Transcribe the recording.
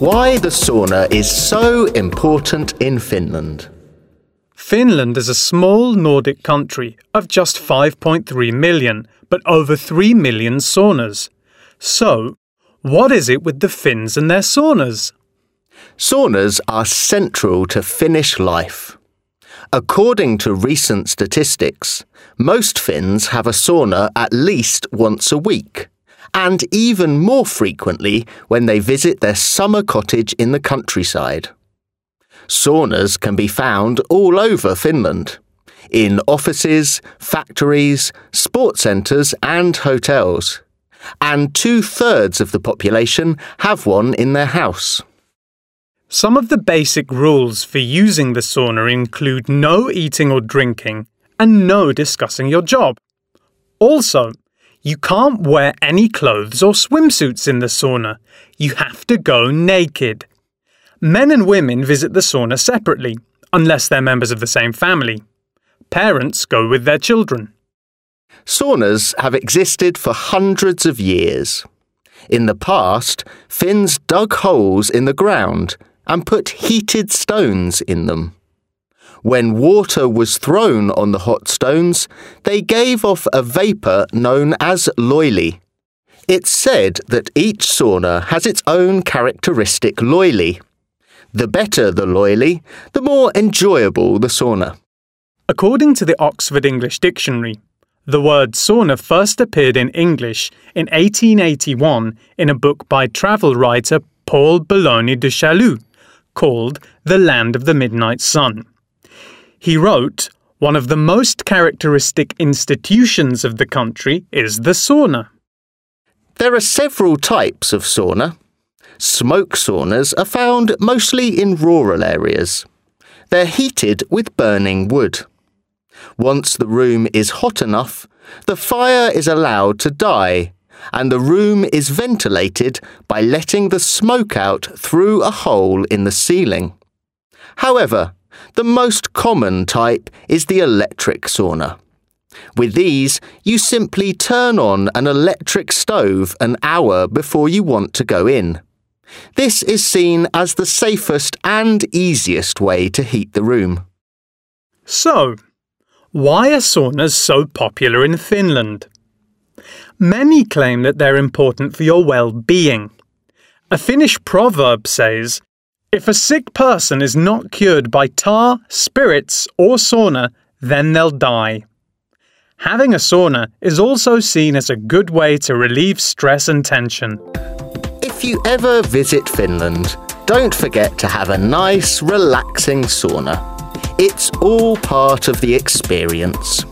why the sauna is so important in Finland. Finland is a small Nordic country of just 5.3 million, but over 3 million saunas. So, what is it with the Finns and their saunas? Saunas are central to Finnish life. According to recent statistics, most Finns have a sauna at least once a week, and even more frequently when they visit their summer cottage in the countryside. Saunas can be found all over Finland in offices, factories, sports centres, and hotels. And two thirds of the population have one in their house. Some of the basic rules for using the sauna include no eating or drinking and no discussing your job. Also, you can't wear any clothes or swimsuits in the sauna. You have to go naked. Men and women visit the sauna separately, unless they're members of the same family. Parents go with their children. Saunas have existed for hundreds of years. In the past, Finns dug holes in the ground and put heated stones in them. When water was thrown on the hot stones, they gave off a vapour known as löyly. It's said that each sauna has its own characteristic löyly. The better the löyly, the more enjoyable the sauna. According to the Oxford English Dictionary, the word sauna first appeared in English in 1881 in a book by travel writer Paul Belloni Du Chaillu called The Land of the Midnight Sun. He wrote, One of the most characteristic institutions of the country is the sauna. There are several types of sauna. Smoke saunas are found mostly in rural areas. They're heated with burning wood. Once the room is hot enough, the fire is allowed to die and the room is ventilated by letting the smoke out through a hole in the ceiling. However, the most common type is the electric sauna. With these, you simply turn on an electric stove an hour before you want to go in. This is seen as the safest and easiest way to heat the room. So, why are saunas so popular in Finland? Many claim that they're important for your well being. A Finnish proverb says, If a sick person is not cured by tar, spirits, or sauna, then they'll die. Having a sauna is also seen as a good way to relieve stress and tension. If you ever visit Finland, don't forget to have a nice, relaxing sauna. It's all part of the experience.